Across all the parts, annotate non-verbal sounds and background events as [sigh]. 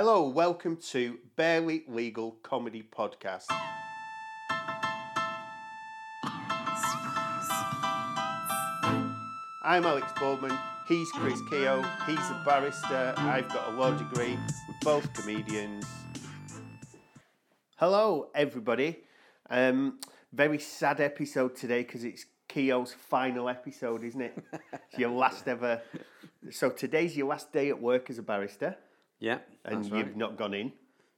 Hello, welcome to Barely Legal Comedy Podcast. I'm Alex Boardman, he's Chris Kehoe, he's a barrister, I've got a law degree, we're both comedians. Hello, everybody. Um, very sad episode today because it's Kehoe's final episode, isn't it? it's your last ever. So today's your last day at work as a barrister, Yeah, and you've not gone in.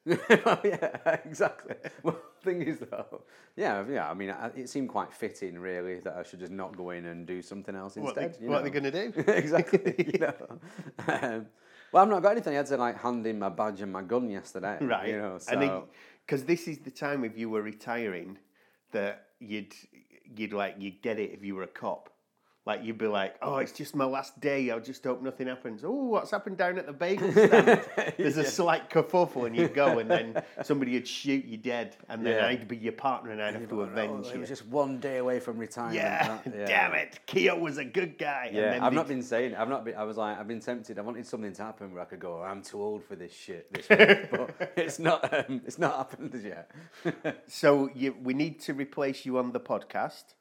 [laughs] oh, yeah, [laughs] exactly. Well, thing is though, yeah, yeah. I mean, it seemed quite fitting, really, that I should just not go in and do something else What, instead. you what are they know? going to do? [laughs] exactly. you know. um, well, I've not got anything. I had to like hand in my badge and my gun yesterday. Right. You know, so because this is the time if you were retiring that you'd you'd like you'd get it if you were a cop. Like you'd be like, oh, it's just my last day. I'll just hope nothing happens. Oh, what's happened down at the bagel stand? [laughs] There's a slight kerfuffle, and you'd go, and then somebody would shoot you dead, and then Yeah. I'd be your partner, and I'd have to Oh, avenge it you. was just one day away from retirement. yeah, [laughs] yeah. damn it, Kehoe was a good guy. and Yeah, I've not been saying. I've not been. I was like, I've been tempted. I wanted something to happen where I could go. I'm too old for this shit. This week, [laughs] but it's not. Um, it's not happened as yet. So you, we need to replace you on the podcast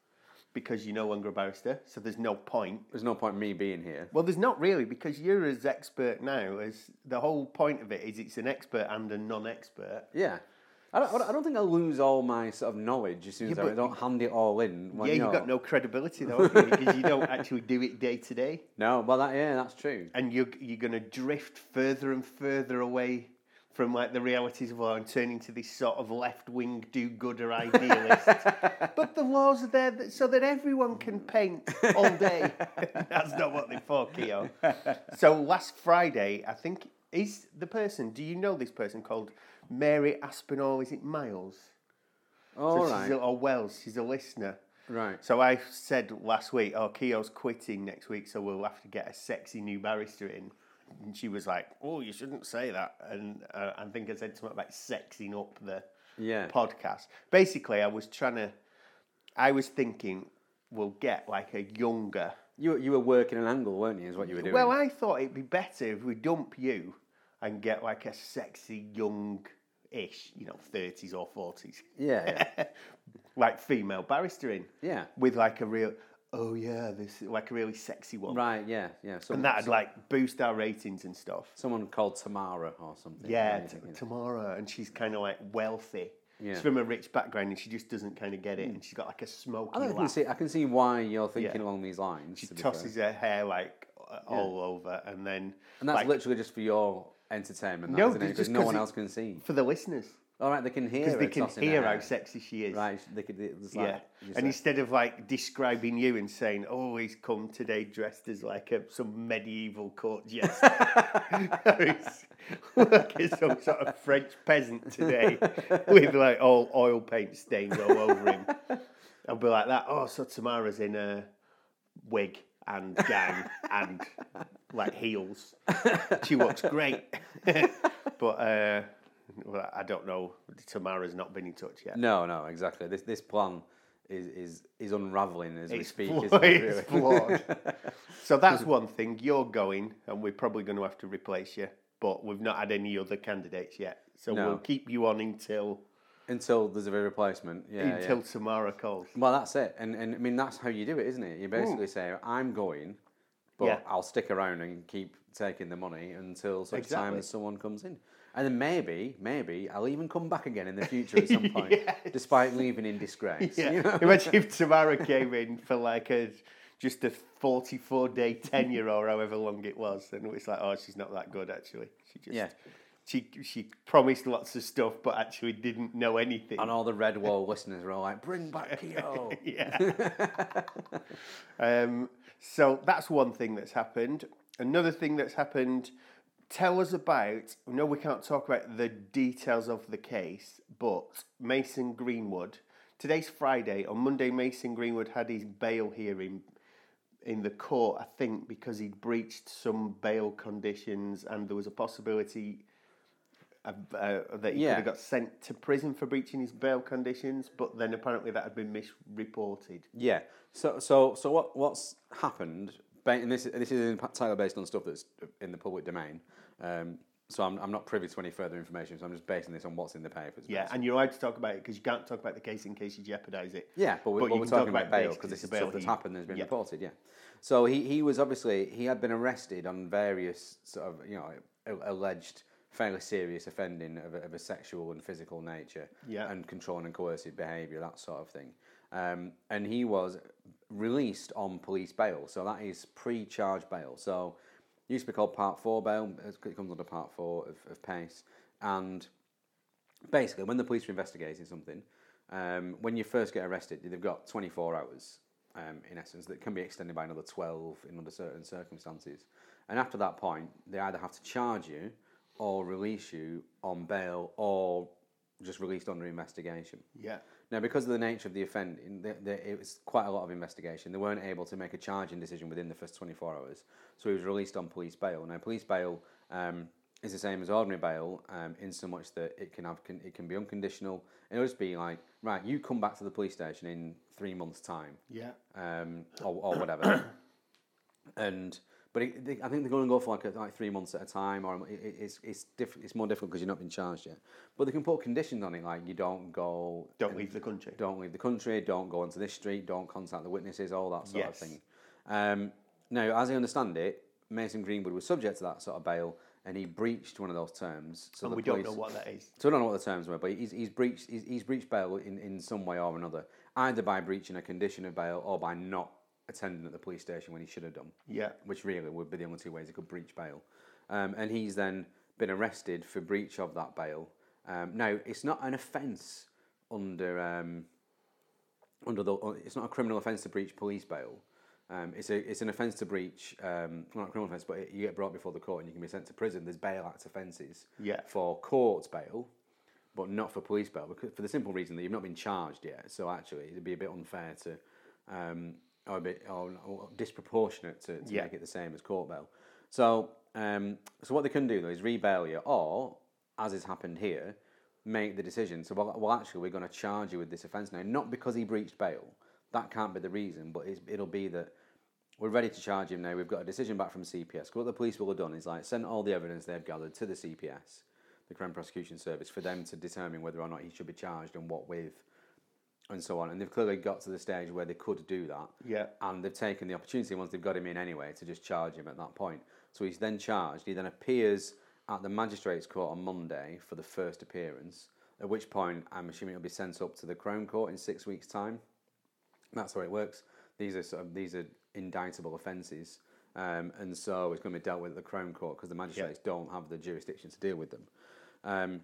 because you're no longer a barrister. So there's no point. There's no point me being here. Well, there's not really because you're as expert now as the whole point of it is it's an expert and a non-expert. Yeah. I don't, I don't think I'll lose all my sort of knowledge as soon Yeah, as I don't hand it all in. When, yeah, you you've know- got no credibility though [laughs] because you don't actually do it day to day, No, well, that, yeah, that's true. and you're you're going to drift further and further away from like the realities of law and turn into this sort of left-wing do-gooder idealist. [laughs] but the laws are there that, so that everyone can paint all day. [laughs] That's not what they're for, Kehoe. So last Friday, I think is the person. Do you know this person called Mary Aspinall? Is it Miles? All so right. a, or Wells. She's a listener. Right. So I said last week, oh, Kehoe's quitting next week, so we'll have to get a sexy new barrister in. And she was like, oh, you shouldn't say that. And uh, I think I said something about sexing up the Yeah. podcast. Basically, I was trying to, I was thinking we'll get like a younger. You, you were working an angle, weren't you, is what you were doing? Well, I thought it'd be better if we dump you and get like a sexy young ish, you know, 30s or 40s. yeah, yeah. [laughs] like female barrister in. Yeah. With like a real, oh yeah, this like a really sexy one. Right, yeah, yeah. So, And that'd like boost our ratings and stuff. someone called Tamara or something. Yeah, t- think, you know. Tamara, and she's kind of like wealthy. Yeah. She's from a rich background, and she just doesn't kind of get it. And she's got like a smoky I, I can see. I can see why you're thinking Yeah. along these lines. She to tosses her hair like all over, and then and that's like, literally just for your entertainment. No, No, isn't it? Because no one else can see. for the listeners All right, they can hear. because they can hear how sexy she is. Right, they could. It's Yeah, and say- instead of like describing you and saying, "Oh, he's come today dressed as like a some medieval court jester," [laughs] like as some sort of French peasant today [laughs] with like all oil paint stains all over him, I'll be like that. Oh, so Tamara's in a wig and gown and like heels. She looks great, [laughs] but uh, well, I don't know. Tamara's not been in touch yet. no, no, exactly. This this plan is is is unraveling as we It's speak. flaw- isn't it, it's really? flawed. [laughs] So that's one thing. You're going, and we're probably going to have to replace you. But we've not had any other candidates yet, so No. we'll keep you on until Until there's a replacement. Yeah, until yeah. tomorrow calls. Well, that's it, and and I mean that's how you do it, isn't it? You basically say, "I'm going, but Yeah. I'll stick around and keep taking the money until such time as someone comes in." And then maybe, maybe I'll even come back again in the future at some [laughs] point, Yes. despite leaving in disgrace. Yeah. you know? Imagine if Tamara came in for like a just a 44 day [laughs] tenure or however long it was, and it's like, oh, she's not that good actually. She just Yeah. she she promised lots of stuff, but actually didn't know anything. And all the Red Wall listeners were all like, "Bring back Kehoe." [laughs] yeah. um, so that's one thing that's happened. Another thing that's happened. Tell us about. No, we can't talk about the details of the case, but Mason Greenwood. Today's Friday. On Monday, Mason Greenwood had his bail hearing in the court. I think because he'd breached some bail conditions, and there was a possibility of, uh, that he could have got sent to prison for breaching his bail conditions. But then apparently that had been misreported. Yeah. So so so what what's happened? And this this is entirely based on stuff that's in the public domain. Um, so I'm, I'm not privy to any further information. So I'm just basing this on what's in the papers. Yeah, and you're allowed to talk about it because you can't talk about the case in case you jeopardise it. Yeah, but, we, But but we're can talk talking about bail because this it's is stuff that's happened and has been yeah. reported. Yeah. So he, he was obviously he had been arrested on various sort of you know alleged fairly serious offending of a, of a sexual and physical nature Yeah. and controlling and coercive behaviour that sort of thing. Um, and he was released on police bail, so that is pre-charge bail. So used to be called Part Four bail. It comes under Part Four of, of PACE, and basically, when the police are investigating something, um, when you first get arrested, they've got 24 hours, um, in essence, that can be extended by another 12 in under certain circumstances. And after that point, they either have to charge you or release you on bail or just released under investigation. Yeah. Now, because of the nature of the the, it was quite a lot of investigation. They weren't able to make a charging decision within the first 24 hours, so he was released on police bail. Now, police bail um, is the same as ordinary bail um, in so much that it can have can, it can be unconditional. It'll just be like, right, you come back to the police station in three months' time, Yeah. um, or, or whatever. [coughs] and but it, they, I think they're going to go for like a, like three months at a time, or it, it- it's it's diff, it's more difficult because you're not been charged yet. But they can put conditions on it, like you don't go, Don't leave the country. don't leave the country, don't go onto this street, don't contact the witnesses, all that sort of thing. Um, now, as I understand it, Mason Greenwood was subject to that sort of bail, and he breached one of those terms. So and we police, don't know what that is. so I don't know what the terms were, but he's, he's breached he's, he's breached bail in, in some way or another, either by breaching a condition of bail or by not attending at the police station when he should have done, Yeah. which really would be the only two ways he could breach bail. Um, and he's then been arrested for breach of that bail. Um, now it's not an offence under um, under the it's not a criminal offence to breach police bail. Um, it's a it's an offence to breach um, well, not a criminal offence, but you get brought before the court and you can be sent to prison. There's bail act offences Yeah. for court bail, but not for police bail, because for the simple reason that you've not been charged yet. So actually, it'd be a bit unfair to, um, or a bit or, or disproportionate to, to Yeah. make it the same as court bail. So um, so what they can do though is rebail you, or as has happened here, make the decision. So well, well actually, we're going to charge you with this offence now, not because he breached bail. That can't be the reason, but it's, it'll be that we're ready to charge him now. We've got a decision back from CPS. What the police will have done is like send all the evidence they've gathered to the CPS, the Crown Prosecution Service, for them to determine whether or not he should be charged and what with, and so on. And they've clearly got to the stage where they could do that. Yeah. And they've taken the opportunity once they've got him in anyway to just charge him at that point. So he's then charged. He then appears at the magistrates' court on Monday for the first appearance. At which point, I'm assuming it'll be sent up to the Crown Court in six weeks' time. That's how it works. These are sort of, these are indictable offences, um, and so it's going to be dealt with at the Crown Court because the magistrates don't have the jurisdiction to deal with them. Um,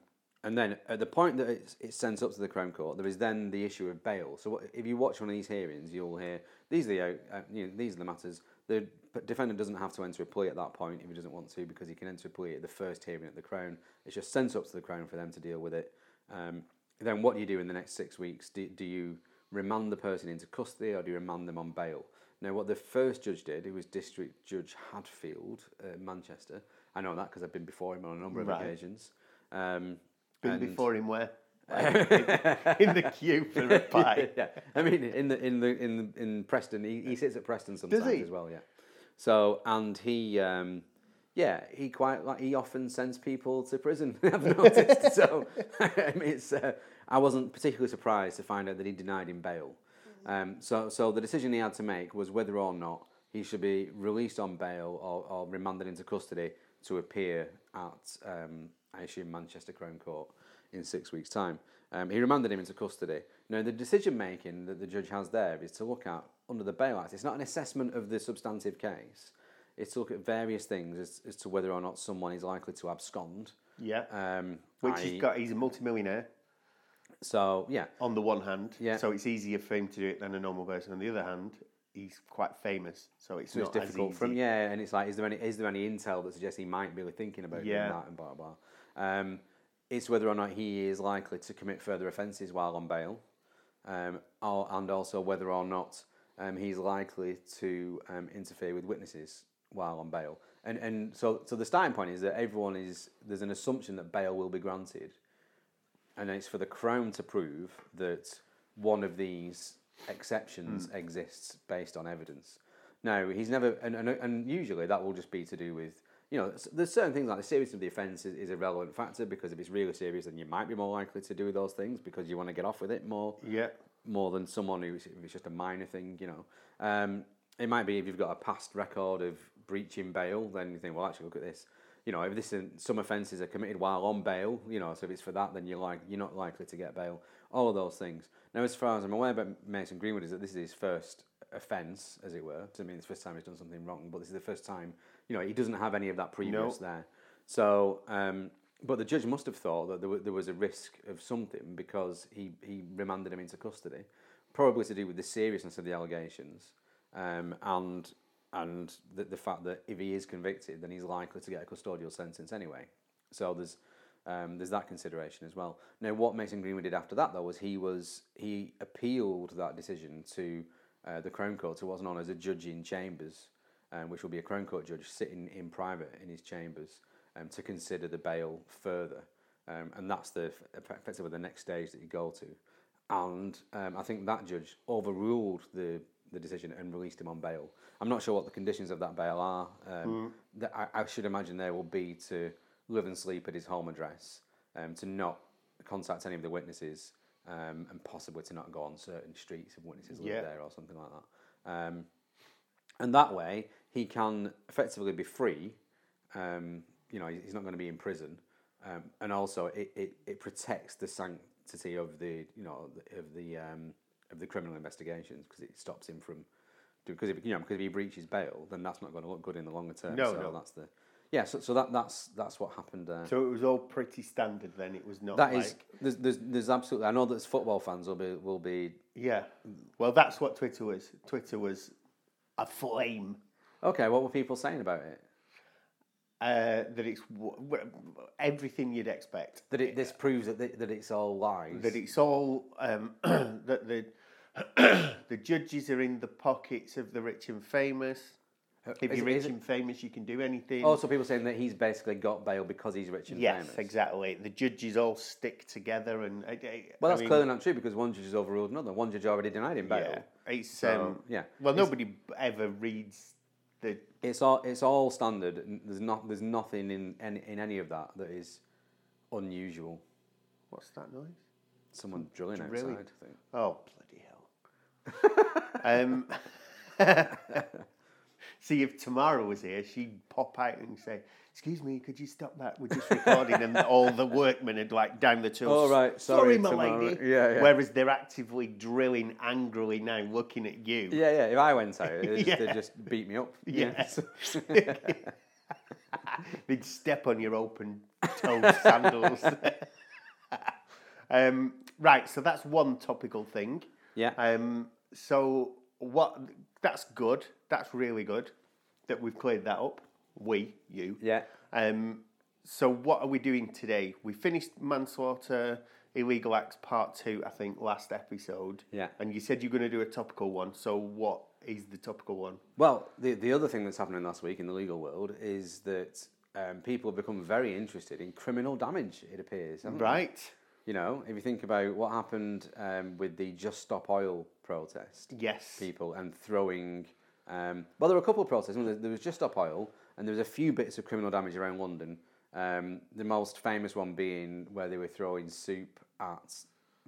and then at the point that it's, it's sent up to the Crown Court, there is then the issue of bail. So what, if you watch one of these hearings, you'll hear these are the uh, you know, these are the matters. The defendant doesn't have to enter a plea at that point if he doesn't want to because he can enter a plea at the first hearing at the Crown. It's just sent up to the Crown for them to deal with it. Um, then what do you do in the next six weeks? Do, do you remand the person into custody or do you remand them on bail? Now, what the first judge did, who was District Judge Hadfield, uh, Manchester, I know that because I've been before him on a number of Right. occasions. Um, Been before him where? [laughs] Like, in, in the queue for a [laughs] pie. yeah, I mean, in the in the in in Preston, he, he sits at Preston sometimes as well. Yeah. So and he, um, yeah, he quite like he often sends people to prison. [laughs] I've noticed. so I mean, it's uh, I wasn't particularly surprised to find out that he denied him bail. Um, so so the decision he had to make was whether or not he should be released on bail or, or remanded into custody to appear at um, I assume Manchester Crown Court in six weeks' time. Um, he remanded him into custody. Now, the decision making that the judge has there is to look at under the Bail Act. It's not an assessment of the substantive case. It's to look at various things as, as to whether or not someone is likely to abscond. Yeah. Um, Which i.e. he's got, he's a multimillionaire So yeah, on the one hand. Yeah. So it's easier for him to do it than a normal person. On the other hand, he's quite famous. So it's so it's not difficult as from yeah, and it's like, is there any is there any intel that suggests he might be really thinking about Yeah. doing that and blah blah. Um, it's whether or not he is likely to commit further offences while on bail, um, or, and also whether or not um, he's likely to um, interfere with witnesses while on bail. And and so so the starting point is that everyone is there's an assumption that bail will be granted, and it's for the Crown to prove that one of these exceptions exists based on evidence. Now he's never, and, and, and usually that will just be to do with you know, there's certain things like the seriousness of the offence is, is a relevant factor because if it's really serious, then you might be more likely to do those things because you want to get off with it more Yeah. more than someone who's if it's just a minor thing, you know. Um, it might be if you've got a past record of breaching bail, then you think, well, actually, look at this. You know, if this is, some offences are committed while on bail, you know, so if it's for that, then you're like you're not likely to get bail. All of those things. Now, as far as I'm aware about Mason Greenwood, is that this is his first offence, as it were. Doesn't mean it's the first time he's done something wrong, but this is the first time. You know, he doesn't have any of that previous there. So, um, but the judge must have thought that there, wa- there was a risk of something because he, he remanded him into custody, probably to do with the seriousness of the allegations um, and and the, the fact that if he is convicted, then he's likely to get a custodial sentence anyway. So there's um, there's that consideration as well. Now, what Mason Greenwood did after that though was he was he appealed that decision to uh, the Crown Court, so what's known as a judge in chambers, um, which will be a Crown Court judge sitting in private in his chambers um, to consider the bail further. Um, and that's the effectively the next stage that you go to. And um, I think that judge overruled the, the decision and released him on bail. I'm not sure what the conditions of that bail are. Um, that I, I should imagine there will be to live and sleep at his home address, um, to not contact any of the witnesses, um, and possibly to not go on certain streets if witnesses live Yeah. there or something like that. Um, and that way he can effectively be free. Um, you know, he's not going to be in prison, um, and also it, it, it protects the sanctity of the you know of the um, of the criminal investigations because it stops him from because if you know because if he breaches bail, then that's not going to look good in the longer term. No, so no. that's the yeah. So, so that that's that's what happened there. So it was all pretty standard then. It was not That like is there's, there's there's absolutely I know that football fans will be will be yeah. Well, that's what Twitter was. Twitter was aflame. okay. What were people saying about it? Uh, that it's w- w- everything you'd expect. That it this proves that that it's all lies. that it's all um, [clears throat] that the [clears throat] the judges are in the pockets of the rich and famous. If is you're it- rich and famous, you can do anything. Also, people saying that he's basically got bail because he's rich and yes, famous. exactly. The judges all stick together, and I, I, Well, I that's mean, clearly not true because one judge has overruled another. One judge already denied him bail. Yeah, it's So, um, yeah. Well, It's- nobody ever reads the. It's all it's all standard. There's not there's nothing in any, in any of that that is unusual. What's that noise? Someone drilling Drilling. outside. I think. Oh bloody hell! [laughs] um, [laughs] see, if Tamara was here, she'd pop out and say, "Excuse me, could you stop that? We're just recording." and [laughs] all the workmen had like down the tools. Oh, right, sorry, my Tamara." lady. Yeah, yeah. Whereas they're actively drilling angrily now, looking at you. Yeah, yeah. If I went out, [laughs] they'd, just, Yeah. beat me up. Yeah. so- [laughs] They'd step on your open toed sandals. um, right, so that's one topical thing. yeah. Um, so what? That's good. That's really good that we've cleared that up. We, you. yeah. Um, so what are we doing today? We finished manslaughter, illegal acts part two. I think last episode. Yeah. And you said you're going to do a topical one. So what is the topical one? Well, the the other thing that's happening last week in the legal world is that um, people have become very interested in criminal damage. It appears, haven't they? You know, if you think about what happened um, with the Just Stop Oil protest, Yes. people and throwing. Um, well, there were a couple of protests. There was Just Stop Oil, and there was a few bits of criminal damage around London. Um, the most famous one being where they were throwing soup at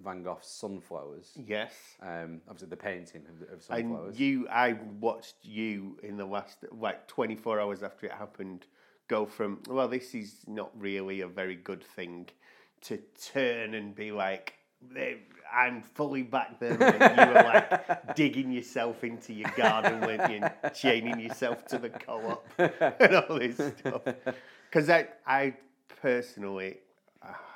Van Gogh's sunflowers. Yes. Um, obviously, the painting of, of And you, I watched you in the last like 24 hours after it happened go from, well, this is not really a very good thing, to turn and be like, "Eh, I'm fully back there. And you were like [laughs] digging yourself into your garden, weren't you? And chaining yourself to the co op [laughs] and all this stuff. Because I, I personally,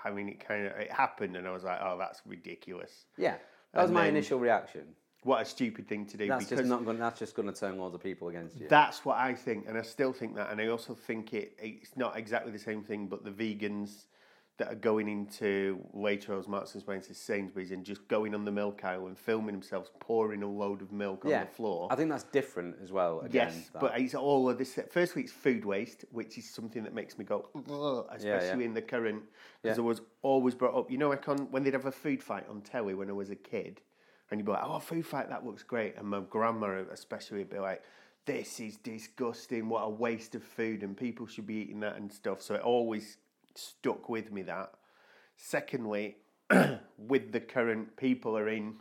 I mean, it kind of it happened, and I was like, oh, that's ridiculous. yeah, that was And my then- initial reaction. What a stupid thing to do. That's because just not going. That's just going to turn loads of people against you. That's what I think, and I still think that, and I also think it. It's not exactly the same thing, but the vegans that are going into Waitrose, Marks and Spencer, Sainsbury's, and just going on the milk aisle and filming themselves pouring a load of milk yeah, on the floor. I think that's different as well. Again, Yes, that. but it's all of this. Firstly, it's food waste, which is something that makes me go, especially in the current. Because Yeah. I was always brought up, you know, like on when they'd have a food fight on telly when I was a kid, and you'd be like, "Oh, food fight, that looks great," and my grandma especially would be like, this is disgusting. What a waste of food, and people should be eating that and stuff. So it always stuck with me that. Secondly, [clears throat] with the current people are in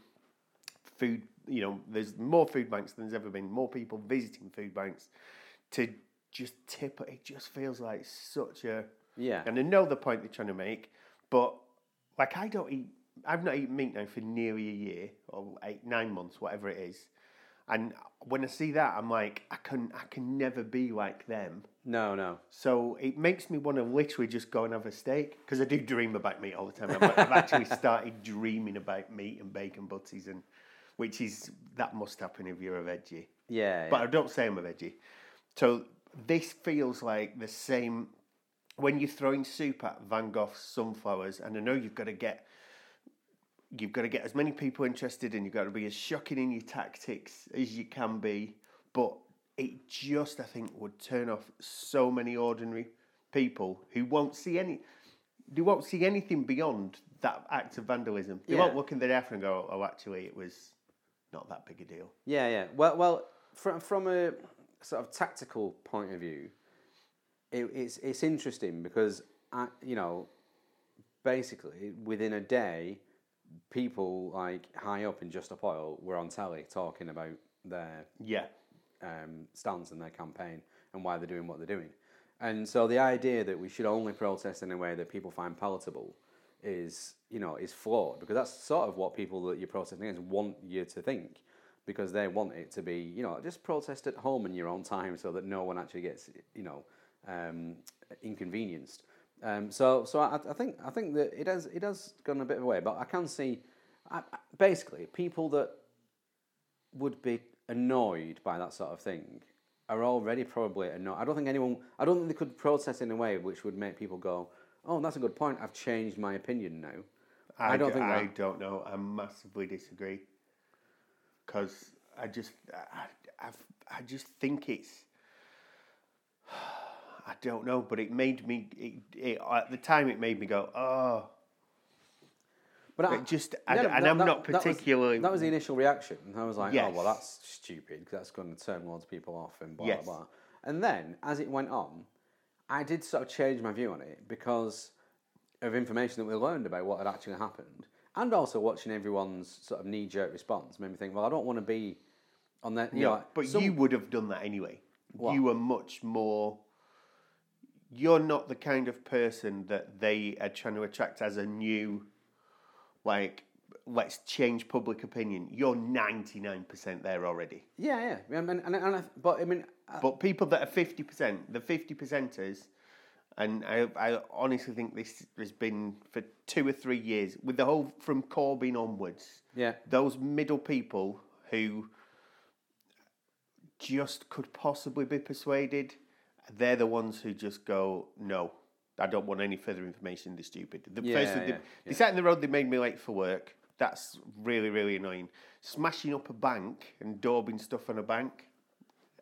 food, you know, there's more food banks than there's ever been. More people visiting food banks to just tip. It just feels like such a Yeah. and I know the point they're trying to make, but like I don't eat, I've not eaten meat now for nearly a year or eight, nine months, whatever it is. And when I see that, I'm like, I can, I can never be like them. No, no. So it makes me want to literally just go and have a steak because I do dream about meat all the time. I've, I've actually started dreaming about meat and bacon butties, and which is that must happen if you're a veggie. Yeah. But I don't say I'm a veggie. So this feels like the same when you're throwing soup at Van Gogh's sunflowers, and I know you've got to get you've got to get as many people interested and you've got to be as shocking in your tactics as you can be, but it just I think would turn off so many ordinary people who won't see any they won't see anything beyond that act of vandalism. They Yeah. won't look in the after and go, Oh actually it was not that big a deal. Yeah, yeah. Well, well, from from a sort of tactical point of view, it, it's it's interesting because I, you know, basically within a day, people like high up in Just Stop Oil were on telly talking about their Yeah. um, stance and their campaign and why they're doing what they're doing. And so the idea that we should only protest in a way that people find palatable is, you know, is flawed because that's sort of what people that you're protesting against want you to think because they want it to be, you know, just protest at home in your own time so that no one actually gets, you know, um, inconvenienced. Um, so, so I, I think I think that it has it has gone a bit of a way, but I can see, I, I- basically, people that would be annoyed by that sort of thing are already probably annoyed. I don't think anyone, I don't think they could process in a way which would make people go, oh, that's a good point. I've changed my opinion now. I, don't d- think I that. don't know. I massively disagree. Because I just, I, I've, I just think it's. I don't know, but it made me. It, it, at the time, it made me go, oh. But I, just, I, No, and that- I'm that- not that was- particularly. That was the initial reaction. I was like, oh, well, that's stupid because that's going to turn loads of people off and blah, Yes. blah, blah. And then, as it went on, I did sort of change my view on it because of information that we learned about what had actually happened. And also watching everyone's sort of knee jerk response made me think, well, I don't want to be on that. You No, know, but some- you would have done that anyway. What? You were much more. You're not the kind of person that they are trying to attract as a new, like, let's change public opinion. You're 99% there already. Yeah, yeah. I mean, and, and I, but I mean, uh, But people that are 50%, the 50 percenters, and I, I honestly think this has been for two or three years, with the whole from Corbyn onwards, yeah, those middle people who just could possibly be persuaded, they're the ones who just go, no, I don't want any further information. They're stupid. The Yeah, first, they, yeah, they sat in the road. They made me late for work. That's really, really annoying. Smashing up a bank and daubing stuff on a bank.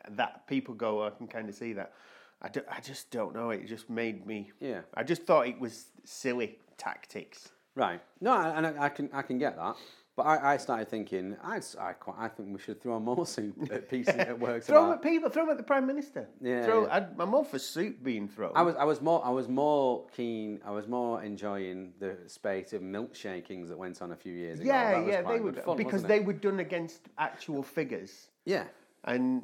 That people go, oh, I can kind of see that. I, do, I just don't know. It just made me. yeah. I just thought it was silly tactics. Right. No, and I, I can I can get that. But I, I started thinking, I, I, quite, I think we should throw more [laughs] soup uh, at pieces that works. Throw them at people. Throw them at the prime minister. Yeah, Throw. yeah. I, I'm all for soup being thrown. I was I was more I was more keen I was more enjoying the spate of milkshakings that went on a few years ago. yeah, yeah, they would fun, because they were done against actual figures, yeah and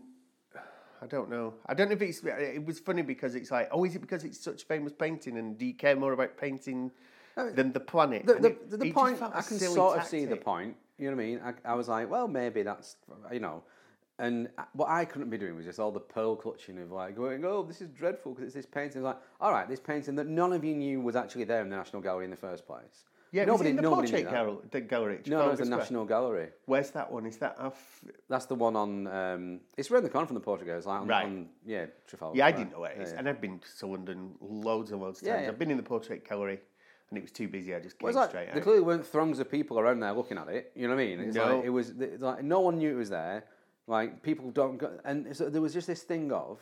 I don't know. I don't know if it's. It was funny because it's like, oh, is it because it's such famous painting, and do you care more about painting than the planet? the, the, it- the, point I can sort of see the point. You know what I mean? I, I was like, well, maybe that's you know, and what I couldn't be doing was just all the pearl clutching of like going, oh, this is dreadful because it's this painting. Like, all right, this painting that none of you knew was actually there in the National Gallery in the first place. Yeah, nobody, in the nobody portrait gallery. The gallery. No, no, it's the Square? National Gallery. Where's that one? Is that off? That's the one on. Um, it's around the corner from the Portuguese, like on, Right. on yeah, Trafalgar. Yeah, I Square. didn't know where it is, Yeah, yeah. and I've been to London loads and loads of Yeah, times. I've been in the portrait gallery, and it was too busy. I just came Well, like, straight there out. clearly weren't throngs of people around there looking at it. You know what I mean? It's No. like it was it's like no one knew it was there. Like people don't, go, and so there was just this thing of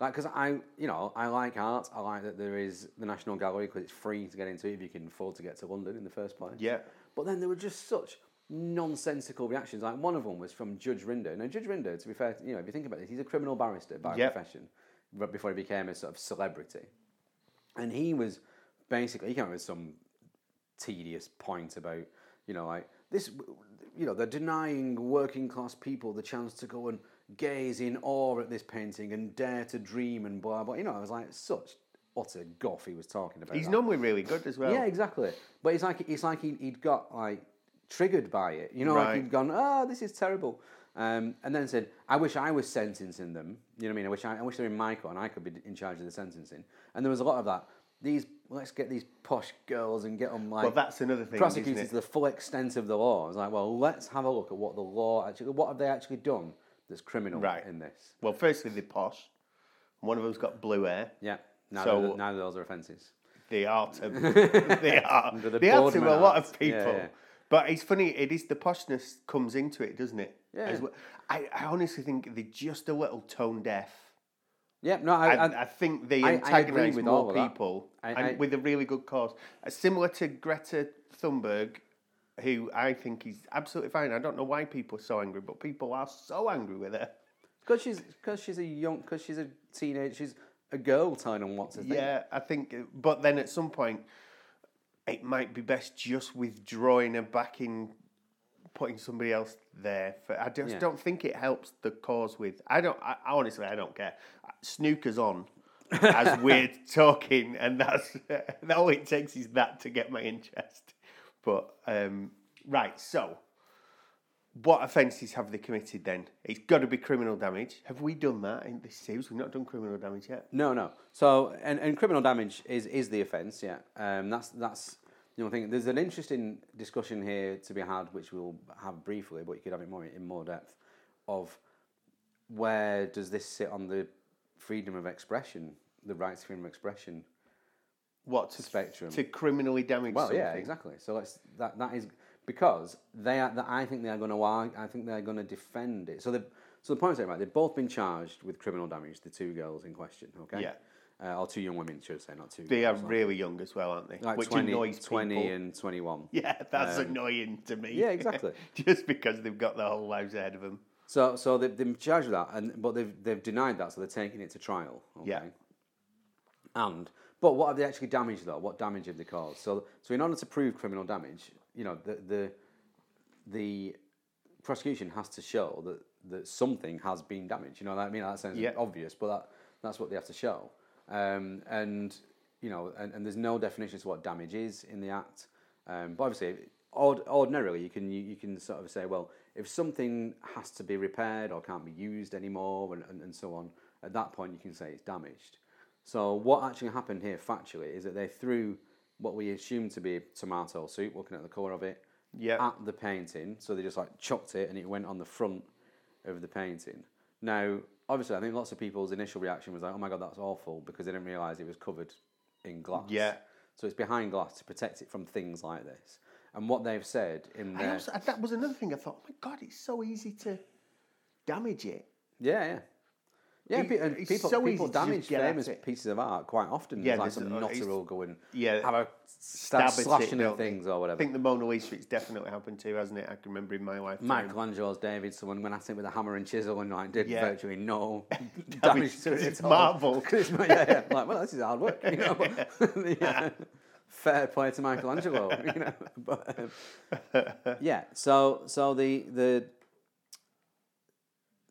like because I you know I like art. I like that there is the National Gallery because it's free to get into if you can afford to get to London in the first place. Yeah. But then there were just such nonsensical reactions. Like one of them was from Judge Rinder. Now, Judge Rinder, to be fair, you know, if you think about this, he's a criminal barrister by Yep. profession, but before he became a sort of celebrity. And he was basically, he came up with some tedious point about, you know, like this, you know, they're denying working class people the chance to go and gaze in awe at this painting and dare to dream and blah blah. You know, I was like, such utter guff he was talking about. He's that. normally really good as well. Yeah, exactly. But it's like it's like he, he'd got like triggered by it. You know, like he'd gone, "Ah, this is terrible," um, and then said, "I wish I was sentencing them." You know what I mean? I wish I, I wish they were in my court and I could be in charge of the sentencing. And there was a lot of that. These let's get these posh girls and get them like Well, that's another thing, isn't prosecuted to the full extent of the law. I was like, well, let's have a look at what the law actually, what have they actually done that's criminal Right. in this? Well, firstly, they're posh. One of them's got blue hair. Yeah. Now, So- neither, neither of those are offences. They are to, [laughs] [laughs] they are. The they are to a lot of people. Yeah, yeah. But it's funny, it is the poshness comes into it, doesn't it? Yeah. Well. I, I honestly think they're just a little tone deaf. Yeah, no, I, I, I, think they antagonise more people I- and with a really good cause. Uh, similar to Greta Thunberg, who I think is absolutely fine. I don't know why people are so angry, but people are so angry with her. Because she's because she's a young because she's a teenage she's a girl telling them what to think. Yeah, I think, but then at some point, it might be best just withdrawing her back in, putting somebody else there. For I just Yeah. don't think it helps the cause. With I don't, I, honestly, I don't care. Snooker's on. [laughs] as we're talking, and that's [laughs] all it takes is that to get my interest. But um, right, so what offences have they committed then? It's got to be criminal damage. Have we done that in this series? We've not done criminal damage yet. No, no. So and, and criminal damage is is the offence. Yeah. Um. That's that's you know thing. There's an interesting discussion here to be had, which we'll have briefly, but you could have it more in more depth. Of where does this sit on the freedom of expression, the rights to freedom of expression What to spectrum? to criminally damage? Well, yeah, exactly. So let's that that is because they are. That I think they are going to. I think they are going to defend it. So the so the point is right. They've both been charged with criminal damage. The two girls in question. Okay. Yeah. Uh, or two young women, should I say, not two. They are like- really young as well, aren't they? like Which 20, annoys 20 people. and twenty one. [laughs] Yeah, that's annoying to me. yeah, exactly. [laughs] Just because they've got their whole lives ahead of them. So so they've been charged with that, and but they've they've denied that, so they're taking it to trial. Okay? Yeah. And but what have they actually damaged though? What damage have they caused? So so in order to prove criminal damage, you know the the the prosecution has to show that that something has been damaged. You know, what I mean that sounds Yeah. obvious, but that that's what they have to show. Um, and you know, and, and there's no definition as to what damage is in the act. Um, but obviously, ord- ordinarily, you can you, you can sort of say, well, if something has to be repaired or can't be used anymore, and, and, and so on, at that point you can say it's damaged. So what actually happened here factually is that they threw what we assumed to be tomato soup, looking at the colour of it, Yeah. at the painting. So they just like chucked it and it went on the front of the painting. Now, obviously, I think lots of people's initial reaction was like, "Oh my god, that's awful," because they didn't realise it was covered in glass. Yeah. So it's behind glass to protect it from things like this. And what they've said in their also, that was another thing I thought, oh my God, it's so easy to damage it. yeah yeah. Yeah, It- and people so people easy to just damage famous pieces of art quite often. Yeah, like some nutter will go and Yeah. have a Stab slashing at things or whatever. I think the Mona Lisa, it's definitely happened too, hasn't it? I can remember in my lifetime. Michelangelo's David, someone went at it with a hammer and chisel and like did Yeah. virtually no [laughs] Damage to it. its at all. marble. 'Cause [laughs] it's- yeah, yeah. Like, well, this is hard work, you know. But, [laughs] yeah. Fair play to Michelangelo, [laughs] you know. But um, yeah, so so the the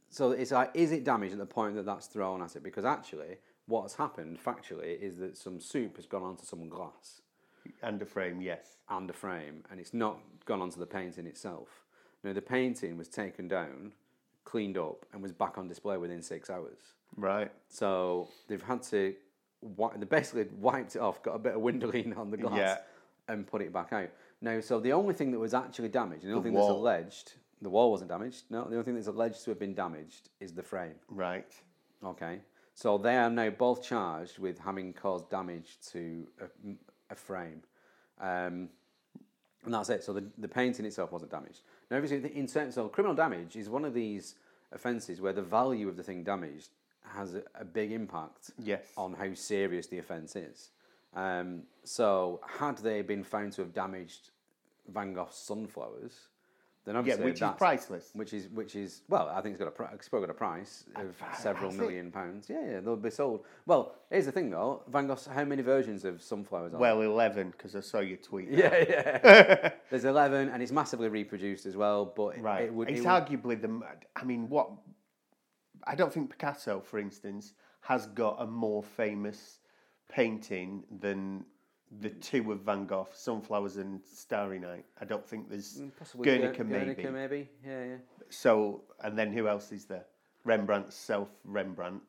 so it's like, is it damaged at the point that that's thrown at it? Because actually, what's happened factually is that some soup has gone onto some glass And a frame, yes. and a frame, and it's not gone onto the painting itself. Now, the painting was taken down, cleaned up, and was back on display within six hours. Right. So they've had to, they basically wiped it off, got a bit of Windolene on the glass, Yeah. and put it back out. Now, so the only thing that was actually damaged, the only thing wall. that's alleged, the wall wasn't damaged. No, the only thing that's alleged to have been damaged is the frame. Right. Okay, so they are now both charged with having caused damage to a, a frame, um, and that's it. So the, the painting itself wasn't damaged. Now, obviously, in terms so criminal damage is one of these offences where the value of the thing damaged has a, a big impact Yes. on how serious the offence is. Um, so, had they been found to have damaged Van Gogh's sunflowers, then Yeah, obviously which is priceless. Which is which is well, I think it's got a pri- it's probably got a price of several has it? million pounds. Yeah, yeah, they'll be sold. Well, here's the thing though, Van Gogh's how many versions of sunflowers are? Well, eleven because I saw your tweet. yeah, yeah. [laughs] There's eleven, and it's massively reproduced as well. But it- Right. it would. it's it would- arguably the. I mean, what? I don't think Picasso, for instance, has got a more famous painting than the two of Van Gogh, Sunflowers and Starry Night. I don't think there's Mm, possibly Guernica, Guer- maybe. Guernica, maybe. Yeah, yeah. So, and then who else is there? Rembrandt's self Rembrandt,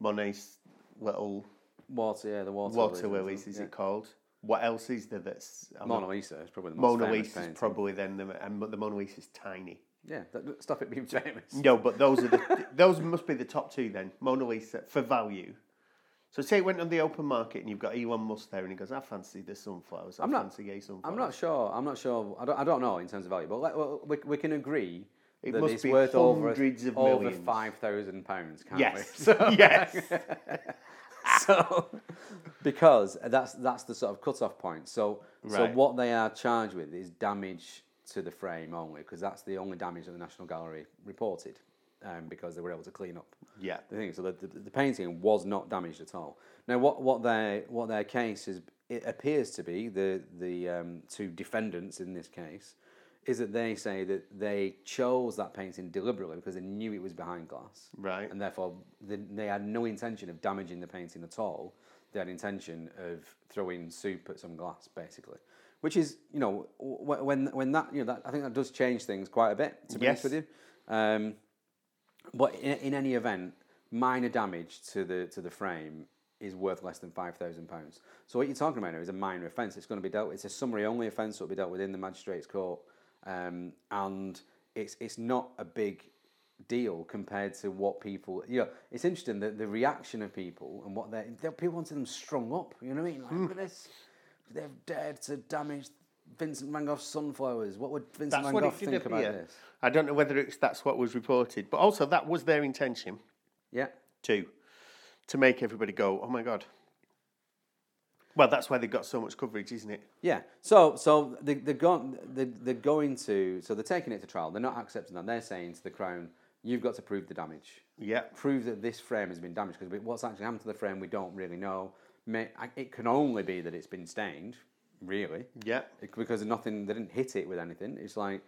Monet's little Water, yeah, the water. water lilies, is yeah. it called? What else is there that's I'm Mona Lisa is probably the most Mona Lisa's painting. probably then the and the Mona Lisa's tiny. Yeah, that, stop it being famous. No, but those are the [laughs] those must be the top two then. Mona Lisa for value. So say it went on the open market and you've got Elon Musk there and he goes, I fancy the sunflowers. I I'm not- fancy gay sunflowers. I'm not sure. I'm not sure. I don't. I don't know in terms of value, but let, well, we, we can agree It that must it's be worth over hundreds of over five thousand pounds. Can't Yes. we? [laughs] So, [laughs] yes. so because that's that's the sort of cut-off point. So so what they are charged with is damage to the frame only, because that's the only damage that the National Gallery reported, um, because they were able to clean up Yeah. the thing. So the, the, the painting was not damaged at all. Now, what, what their what their case is, it appears to be the the um, two defendants in this case, is that they say that they chose that painting deliberately because they knew it was behind glass, Right. and therefore they, they had no intention of damaging the painting at all. They had intention of throwing soup at some glass, basically. Which is, you know, when when that you know that I think that does change things quite a bit. To be honest with you, um, but in, in any event, minor damage to the to the frame is worth less than five thousand pounds. So what you're talking about now is a minor offence. It's going to be dealt. It's a summary only offence that will be dealt with in the magistrates' court, um, and it's it's not a big deal compared to what people. You know, it's interesting that the reaction of people and what they they people wanted them strung up. You know what I mean? Like, look at this. They've dared to damage Vincent Van Gogh's sunflowers. What would Vincent That's Van Gogh think about appear. this? I don't know whether it's that's what was reported, but also that was their intention Yeah. To to make everybody go, "Oh my god." Well, that's why they got so much coverage, isn't it? Yeah. So so they they're going they they're going to so they're taking it to trial. They're not accepting that. They're saying to the Crown, you've got to prove the damage. Yeah. Prove that this frame has been damaged because what's actually happened to the frame we don't really know. May, I- it can only be that it's been stained, really, Yeah. It- because nothing they didn't hit it with anything. It's like.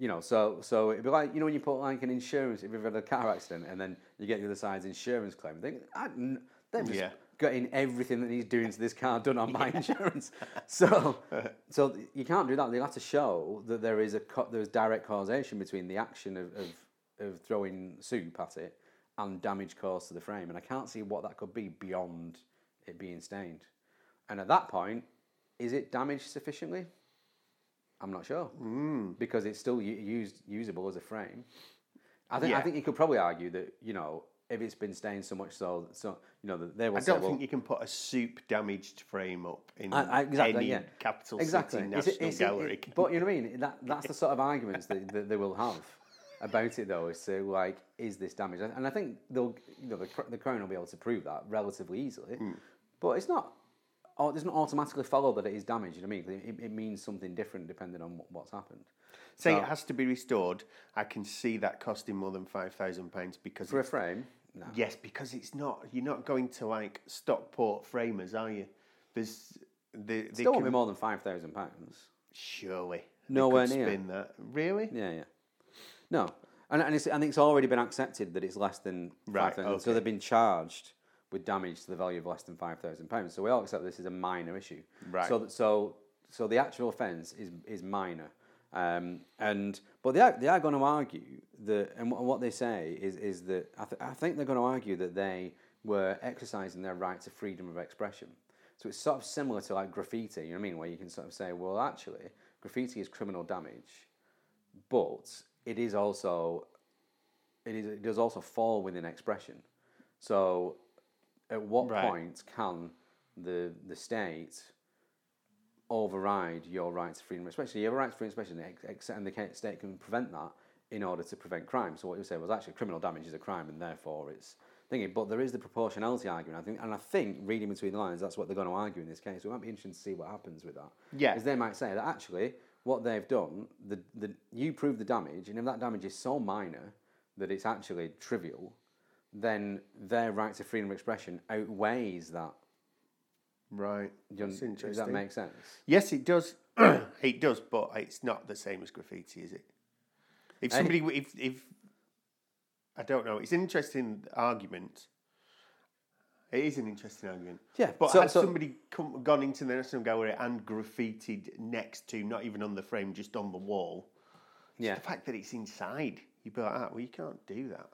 You know, so so it'd be like you know when you put like an insurance if you've had a car accident and then you get the other side's insurance claim. I, they're just Yeah. getting everything that he's doing to this car done on my [laughs] [laughs] insurance. So, so you can't do that. They have to show that there is a co- there's direct causation between the action of, of of throwing soup at it and damage caused to the frame, and I can't see what that could be beyond it being stained. And at that point, is it damaged sufficiently? I'm not sure because it's still u- used usable as a frame. I think I think you could probably argue that you know if it's been stained so much so so you know that they will I don't well, think you can put a soup damaged frame up in I- I- exactly, any yeah. capital exactly city national it's- gallery. it- but you know what I mean. That that's the sort of arguments that, that they will have [laughs] about it though, is to like, is this damage? And I think they'll you know the the crown will be able to prove that relatively easily. Hmm. But it's not. Oh, it doesn't automatically follow that it is damaged. You know what I mean? It, it means something different depending on what, what's happened. Say So- it has to be restored. I can see that costing more than five thousand pounds because For a frame, no. yes, because it's not. You're not going to like Stockport framers, are you? There's the they Still won't can, be more than five thousand pounds. surely Nowhere near. Spin that really? Yeah, yeah. No, and, and it's, I think it's already been accepted that it's less than Right, five thousand. So they've been charged with damage to the value of less than five thousand pounds. So we all accept this is a minor issue. Right. So that- so so the actual offence is is minor. Um, and but they are, they are going to argue that, and what, they say is is that I, th- I think they're going to argue that they were exercising their right to freedom of expression. So it's sort of similar to like graffiti, you know what I mean, where you can sort of say, well, actually, graffiti is criminal damage, but it is also it is it does also fall within expression. So, at what Right. point can the the state override your right to freedom of expression? You have a right to freedom of expression, ex- ex- and the state can prevent that in order to prevent crime. So what you say was actually criminal damage is a crime, and therefore it's thinking. But there is the proportionality argument, I think, and I think reading between the lines, that's what they're going to argue in this case. So it might be interesting to see what happens with that. Yeah. because they might say that actually what they've done, the, the you prove the damage, and if that damage is so minor that it's actually trivial, then their right to freedom of expression outweighs that. Right. That's Does that make sense? Yes, it does. [clears throat] it does, but it's not the same as graffiti, is it? If Any- somebody, if if I don't know, it's an interesting argument. It is an interesting argument. Yeah, but so- has so- somebody come, gone into the National Gallery and graffitied next to, not even on the frame, just on the wall? Yeah. The fact that it's inside, you'd be like, ah, well, you can't do that.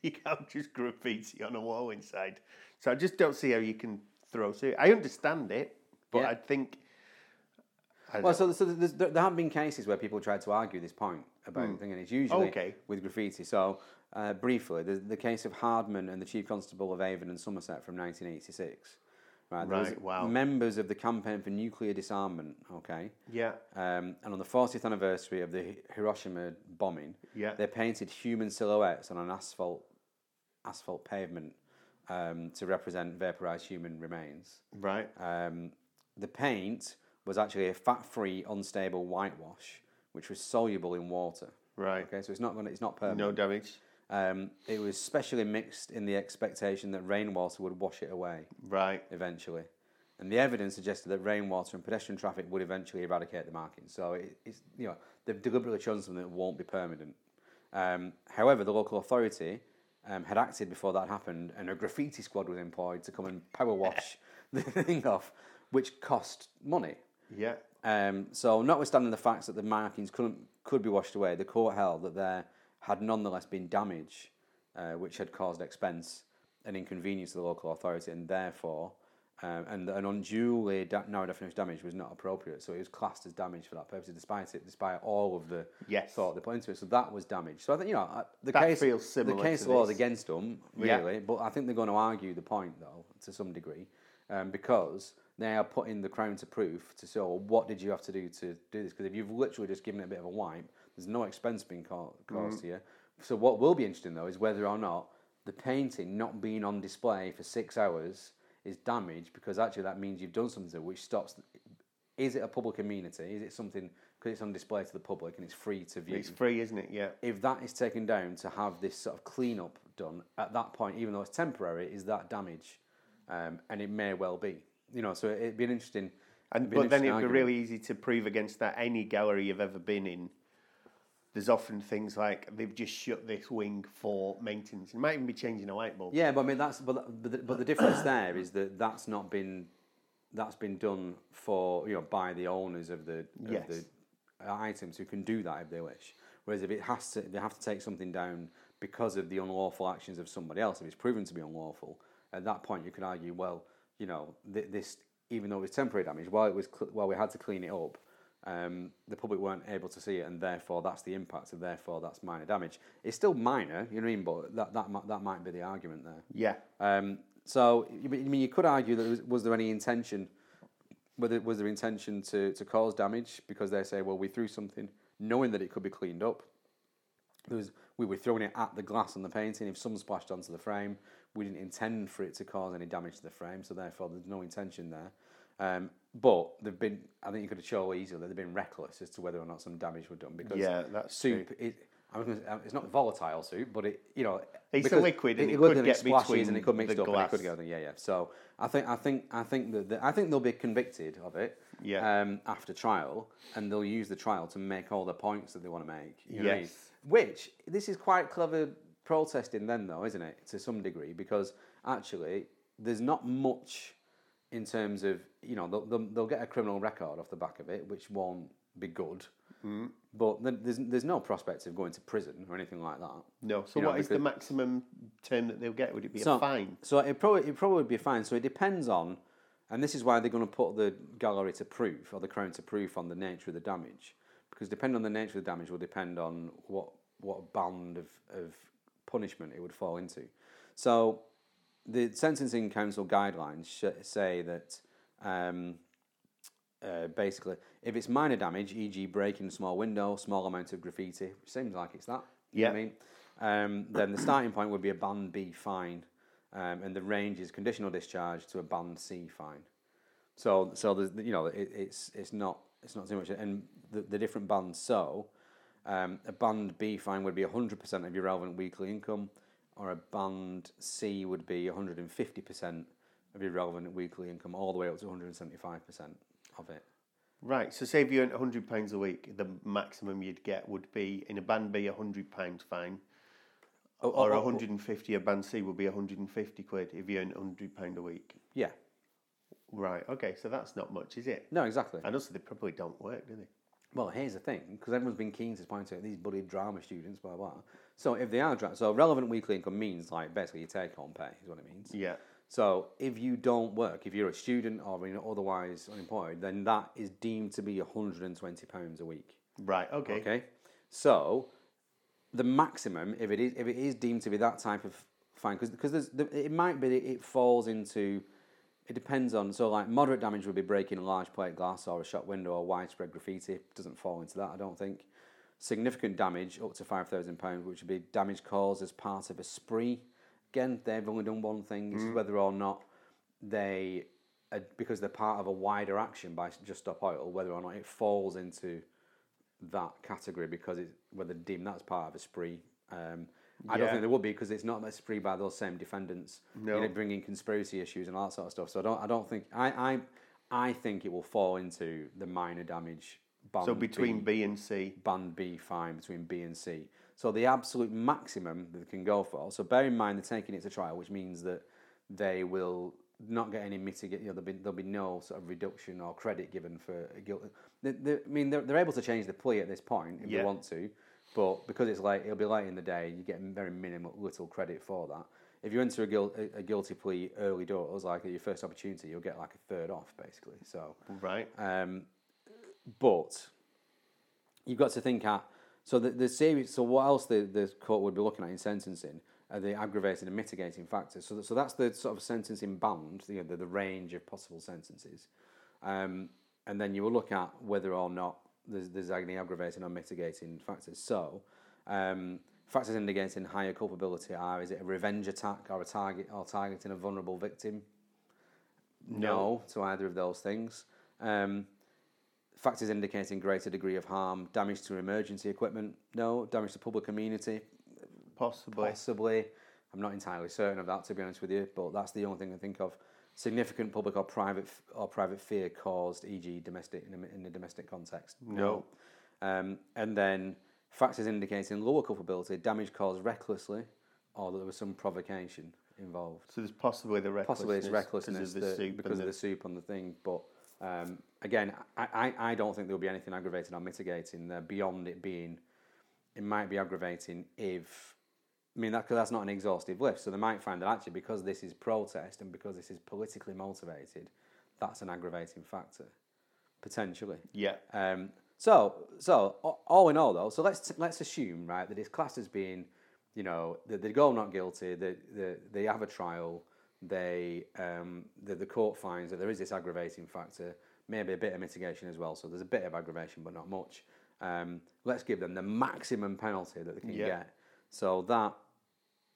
[laughs] You can't just graffiti on a wall inside. So I just don't see how you can throw through. I understand it, but Yeah. I think. I Well, so, so there, there have been cases where people tried to argue this point about the thing, and it's usually Okay. with graffiti. So, uh, briefly, the, the case of Hardman and the Chief Constable of Avon and Somerset from 1986. Right, there Right, wow. Members of the Campaign for Nuclear Disarmament, okay? yeah, Um, and on the 40th anniversary of the Hiroshima bombing, Yeah. they painted human silhouettes on an asphalt asphalt pavement um, to represent vaporized human remains. right. Um, the paint was actually a fat-free, unstable whitewash, which was soluble in water. Right. Okay, so it's not going it's not permanent. No damage. Um, it was specially mixed in the expectation that rainwater would wash it away Right. eventually. And the evidence suggested that rainwater and pedestrian traffic would eventually eradicate the markings. So it, it's you know they've deliberately chosen something that won't be permanent. Um, however, the local authority um, had acted before that happened, and a graffiti squad was employed to come and power wash [laughs] the thing off, which cost money. Yeah. Um, so, notwithstanding the facts that the markings couldn't could be washed away, the court held that there had nonetheless been damage, uh, which had caused expense and inconvenience to the local authority, and therefore, um, and an unduly da- narrow definition of damage was not appropriate. So it was classed as damage for that purpose, despite it, despite all of the Yes. thought they put into it. So that was damage. So I think you know the That case feels similar The case law is against them, Yeah. really, but I think they're going to argue the point though to some degree, um, because they are putting the crown to proof to show well, what did you have to do to do this? Because if you've literally just given it a bit of a wipe, there's no expense being ca- caused Mm. to you. So what will be interesting though is whether or not the painting not being on display for six hours is damaged because actually that means you've done something which stops. Is it a public amenity? Is it something because it's on display to the public and it's free to view? It's free, isn't it? Yeah. if that is taken down to have this sort of cleanup done at that point, even though it's temporary, is that damage? Um, and it may well be. You know, so it'd be an interesting. And it'd be an but then it'd be argument. really easy to prove against that. Any gallery you've ever been in, there's often things like they've just shut this wing for maintenance. It might even be changing a light bulb. Yeah, but I mean that's but but the, but the difference there is that that's not been that's been done for you know by the owners of the of Yes. the items who can do that if they wish. Whereas if it has to, they have to take something down because of the unlawful actions of somebody else. If it's proven to be unlawful, at that point you could argue, well, you know, th- this even though it was temporary damage, while it was cl- while we had to clean it up, um, the public weren't able to see it, and therefore that's the impact, and therefore that's minor damage. It's still minor, you know what I mean? But that that that might be the argument there. Yeah. Um, so, you I mean, you could argue that was, was there any intention, whether was there intention to, to cause damage because they say, well, we threw something knowing that it could be cleaned up. There was, we were throwing it at the glass on the painting. If some splashed onto the frame, we didn't intend for it to cause any damage to the frame, so therefore there's no intention there. Um, but they've been, I think you could have show easily that they've been reckless as to whether or not some damage was done because Yeah, that's soup. It, I was gonna, say, it's not volatile soup, but it, you know, It's a liquid and it liquid could get splashes between and it could mix up and it could go. Yeah, yeah. So I think, I think, I think that the, I think they'll be convicted of it. Yeah. Um, after trial, and they'll use the trial to make all the points that they want to make. You know what I mean? Yes. Which this is quite clever protesting, then, though, isn't it? To some degree, because actually there's not much in terms of you know they'll, they'll, they'll get a criminal record off the back of it, which won't be good. Mm. But there's there's no prospect of going to prison or anything like that. No. So You know, what is the maximum term that they'll get? Would it be So- a fine? So it probably it probably would be a fine. So it depends on, and this is why they're going to put the gallery to proof or the crown to proof on the nature of the damage, because depending on the nature of the damage will depend on what what band of, of punishment it would fall into. So the sentencing council guidelines sh- say that. Um, uh, basically, if it's minor damage, e.g., breaking a small window, small amount of graffiti, which seems like it's that. you know I mean, um, then the starting point would be a band B fine, um, and the range is conditional discharge to a band C fine. So, so there's, you know, it, it's it's not it's not too much. And the, the different bands. So, um, a band B fine would be 100% of your relevant weekly income, or a band C would be 150% of your relevant weekly income, all the way up to 175% of it. Right. So say if you earned hundred pounds a week, the maximum you'd get would be in a band B hundred pounds fine, Oh, oh or oh, oh, 150 a band C would be 150 quid if you earn 100 pound a week. Yeah. Right. Okay. So that's not much, is it? No, exactly. And also they probably don't work, do they? Well, here's the thing, because everyone's been keen to point out these bloody drama students, blah blah. So if they are so relevant weekly income means like basically your take home pay is what it means. Yeah. So if you don't work, if you're a student or you know, otherwise unemployed, then that is deemed to be 120 pounds a week. Right. Okay. Okay. So the maximum, if it is if it is deemed to be that type of fine, because because there's the, it might be that it falls into. It depends on so like moderate damage would be breaking a large plate glass or a shop window or widespread graffiti. Doesn't fall into that, I don't think. Significant damage up to five thousand pounds, which would be damage caused as part of a spree. Again, they've only done one thing. It's whether or not they, uh, because they're part of a wider action by Just Stop Oil, whether or not it falls into that category because it's whether deemed that's part of a spree. Um, I don't think there would be because it's not a spree by those same defendants. No. You know, bringing conspiracy issues and all that sort of stuff. So I don't. I don't think. I. I. I think it will fall into the minor damage. Band So between B, B and C. band B fine between B and C. So the absolute maximum that they can go for. So bear in mind they're taking it to trial, which means that they will not get any mitigate. You know, there'll be there'll be no sort of reduction or credit given for a guilt. They, they, I mean, they're, they're able to change the plea at this point if Yeah. they want to, but because it's late, it'll be late in the day. You get very minimal little credit for that. If you enter a, guilt, a, a guilty plea early doors, like at your first opportunity, you'll get like a third off basically. So. Right. Um, but you've got to think at so the, the series. So what else the, the court would be looking at in sentencing are the aggravating and mitigating factors. So that, so that's the sort of sentencing band, you know, the, the range of possible sentences, um, and then you will look at whether or not there's, there's any aggravating or mitigating factors. So. Um, Factors indicating higher culpability are: is it a revenge attack or a target or targeting a vulnerable victim? No, to either of those things. Um, factors indicating greater degree of harm, damage to emergency equipment, no. Damage to public amenity, Possibly. possibly. I'm not entirely certain of that, to be honest with you, but that's the only thing I think of. Significant public or private or private fear caused, e.g., domestic in a, in a domestic context. No. Um, and then factors indicating lower culpability, damage caused recklessly, or that there was some provocation involved So there's possibly the recklessness. possibly it's recklessness because of the that- soup because of the soup on the thing. But um, again, I, I, I don't think there will be anything aggravating or mitigating there beyond it being. It might be aggravating if. I mean, that, cause that's not an exhaustive list. So they might find that actually, because this is protest and because this is politically motivated, that's an aggravating factor, potentially. Yeah. Um, so, so all in all, though, so let's let's assume right that it's classed as being, you know, that they go not guilty, that they, they have a trial, they um, the, the court finds that there is this aggravating factor, maybe a bit of mitigation as well. So there's a bit of aggravation, but not much. Um, let's give them the maximum penalty that they can get. So that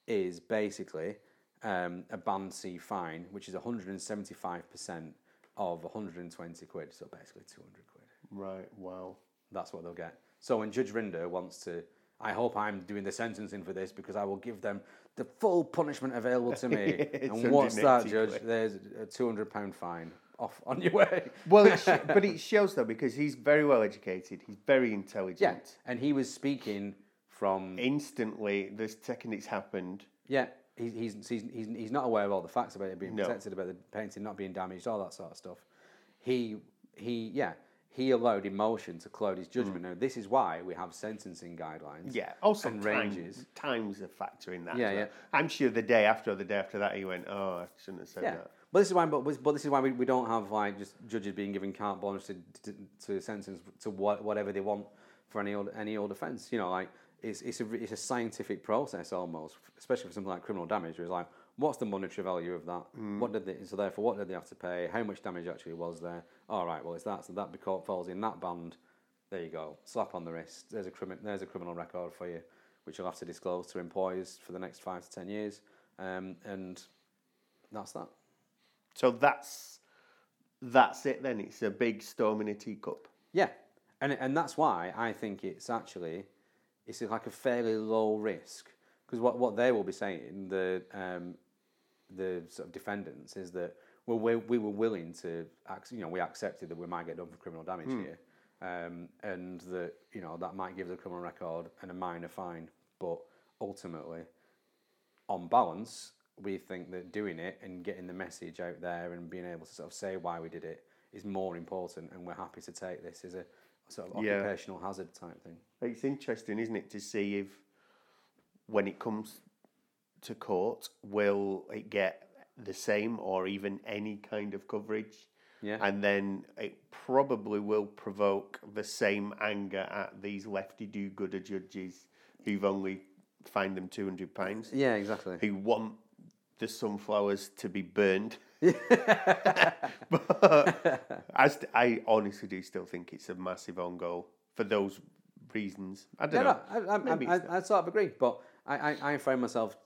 is basically um, a band C fine, which is 175% of 120 quid, so basically 200 quid. Right. Wow. That's what they'll get. So when Judge Rinder wants to, I hope I'm doing the sentencing for this because I will give them the full punishment available to me. [laughs] And what's that, Judge? quid. There's a 200 pound fine off on your way. Well, it [laughs] sh- but it shows though because he's very well educated. He's very intelligent. Yeah, and he was speaking from Instantly, the second it's happened, Yeah, he's, he's, he's, he's, he's not aware of all the facts about it being No. protected, about the painting not being damaged, all that sort of stuff. He, he, yeah, he allowed emotion to cloud his judgment. Now, this is why we have sentencing guidelines. Mm. yeah. Also, And time, ranges. time's a factor in that. Yeah, well. yeah. I'm sure the day after or the day after that, he went, "Oh, I shouldn't have said Yeah, that." but this is why, but, but this is why we, we don't have like just judges being given carte blanche to, to, to sentence to what, whatever they want for any old any old offence. You know, like it's it's a it's a scientific process almost, especially for something like criminal damage. Where it's like, what's the monetary value of that? What did they so therefore what did they have to pay? How much damage actually was there? All right, well it's that so that because falls in that band. There you go, slap on the wrist. There's a there's a criminal record for you, which you'll have to disclose to employers for the next five to ten years, um, and that's that. So that's that's it. Then it's a big storm in a teacup. Yeah, and and that's why I think it's actually it's like a fairly low risk because what what they will be saying the um, the sort of defendants is that well we we were willing to ac- you know we accepted that we might get done for criminal damage here. Um, and that you know that might give us a criminal record and a minor fine, but ultimately, on balance, we think that doing it and getting the message out there and being able to sort of say why we did it is more important, and we're happy to take this as a sort of Yeah. occupational hazard type thing. It's interesting, isn't it, to see if when it comes to court, will it get the same or even any kind of coverage? Yeah. And then it probably will provoke the same anger at these lefty do gooder judges who've only fined them two hundred pounds, Yeah, exactly. who want the sunflowers to be burned. [laughs] [laughs] but I, st- I honestly do still think it's a massive on goal for those reasons. I don't No, know. no, I, I, I, I sort of agree, but I, I, I find myself,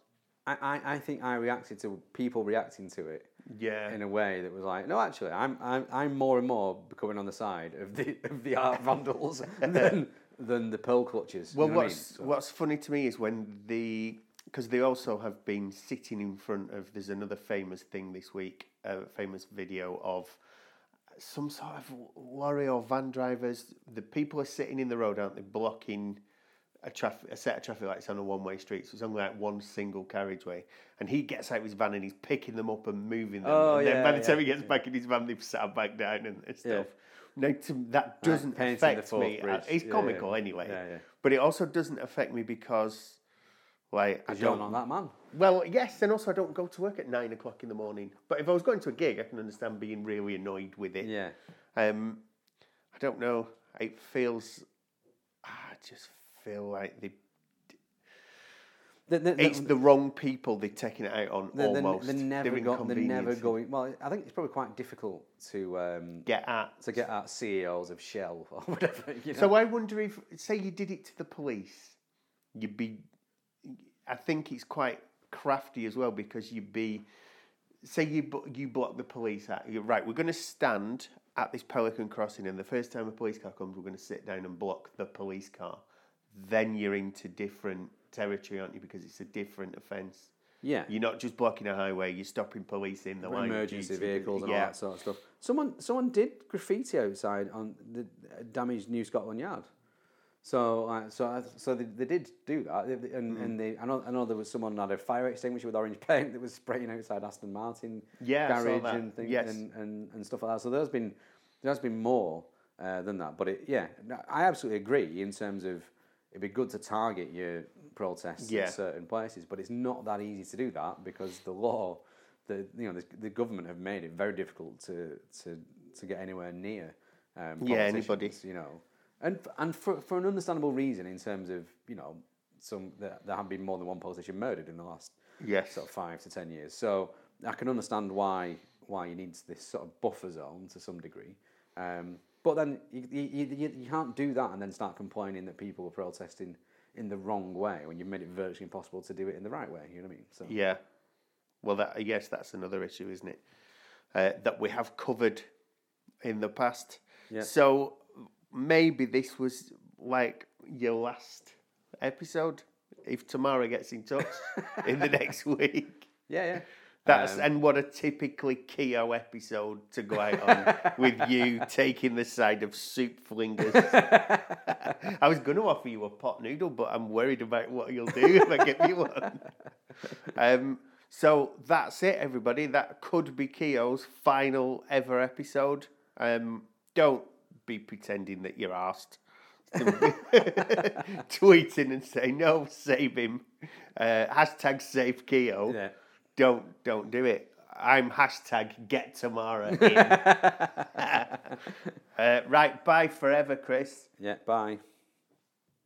I, I, I think I reacted to people reacting to it Yeah. in a way that was like, no, actually, I'm, I'm, I'm more and more becoming on the side of the, of the art [laughs] vandals than, than the pearl clutches. you Well, know what I mean? what's So- what's funny to me is when the because they also have been sitting in front of. There's another famous thing this week, a famous video of some sort of lorry or van drivers. The people are sitting in the road, aren't they, blocking a traffic a set of traffic lights on a one way street. So it's only like one single carriageway, and he gets out of his van and he's picking them up and moving them. Oh, and then by the yeah, time he gets back in his van, they've sat back down and, stuff. Now, to, that doesn't affect me. bridge. It's comical yeah. anyway. Yeah, yeah. But it also doesn't affect me because, like, I don't. not that man. Well, yes, and also I don't go to work at nine o'clock in the morning. But if I was going to a gig, I can understand being really annoyed with it. Yeah. Um, I don't know. It feels. I just feel like they. The, It's the wrong people they're taking it out on. almost. they're never They're go, they're never going. Well, I think it's probably quite difficult to um, Get at. to get at CEOs of Shell [laughs] or whatever. You know? So I wonder if, say, you did it to the police, you'd be. I think it's quite crafty as well because you'd be. Say you you block the police out. You're right. We're going to stand at this Pelican crossing, and the first time a police car comes, we're going to sit down and block the police car. Then you're into different territory, aren't you? Because it's a different offence. yeah. You're not just blocking a highway. You're stopping police in the of emergency vehicles and yeah. all that sort of stuff. Someone someone did graffiti outside on the damaged New Scotland Yard. So uh, so I- so they, they did do that, and Hmm. and they I know I know there was someone had a fire extinguisher with orange [laughs] paint that was spraying outside Aston Martin Yeah, garage and things Yes. and, and, and stuff like that. So there's been there's been more uh, than that, but it, yeah, I absolutely agree in terms of it'd be good to target your protests Yeah. in certain places, but it's not that easy to do that because the law, the you know the, the government have made it very difficult to to, to get anywhere near. Um, Yeah, anybody. you know, and and for for an understandable reason in terms of you know some there, there have been more than one politician murdered in the last Yes. sort of five to ten years. So I can understand why why you need this sort of buffer zone to some degree. Um, but then you, you, you, you can't do that and then start complaining that people are protesting in the wrong way when you've made it virtually impossible to do it in the right way. You know what I mean? So Yeah. Well, that I guess that's another issue, isn't it? Uh, that we have covered in the past. Yeah. So maybe this was like your last episode. If Tamara gets in touch [laughs] in the next week, yeah, yeah. That's Um, and what a typically Kehoe episode to go out on [laughs] with you taking the side of soup flingers. [laughs] I was going to offer you a pot noodle, but I'm worried about what you'll do if I get you one. [laughs] Um, so that's it, everybody. That could be Kehoe's final ever episode. Um, don't be pretending that you're asked. Tweeting and saying no, save him. Uh, hashtag save Kehoe. yeah. Don't don't do it. I'm hashtag get Tamara [laughs] in. [laughs] uh, right, bye forever, Chris. Yeah. Bye.